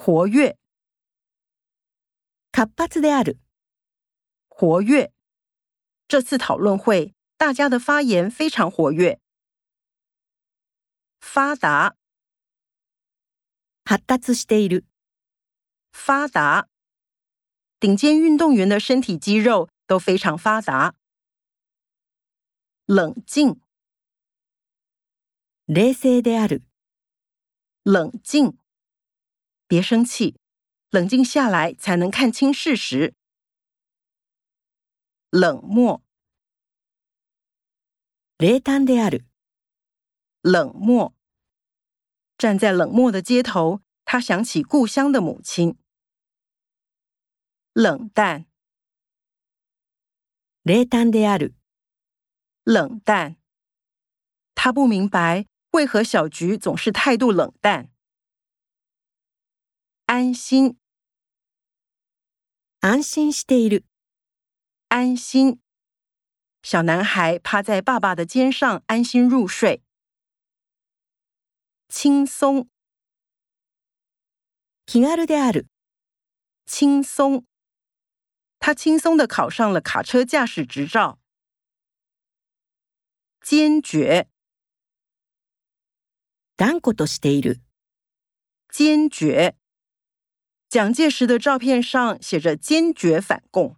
活跃，活発である。活跃。这次讨论会，大家的发言非常活跃。发达，発達している。发达。顶尖运动员的身体肌肉都非常发达。冷静，冷静である。冷静。 别生气，冷静下来才能看清事实。冷漠，冷淡である。冷漠。站在冷漠的街头，他想起故乡的母亲。冷淡，冷淡である。冷淡。他不明白为何小菊总是态度冷淡。 安心，安心している。安心。小男孩趴在爸爸的肩上，安心入睡。轻松，気軽である。轻松。他轻松的考上了卡车驾驶执照。坚决，断固としている。坚决。 蒋介石的照片上写着“坚决反共”。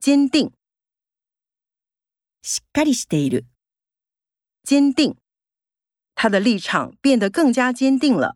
坚定，しっかりしている。坚定。他的立场变得更加坚定了。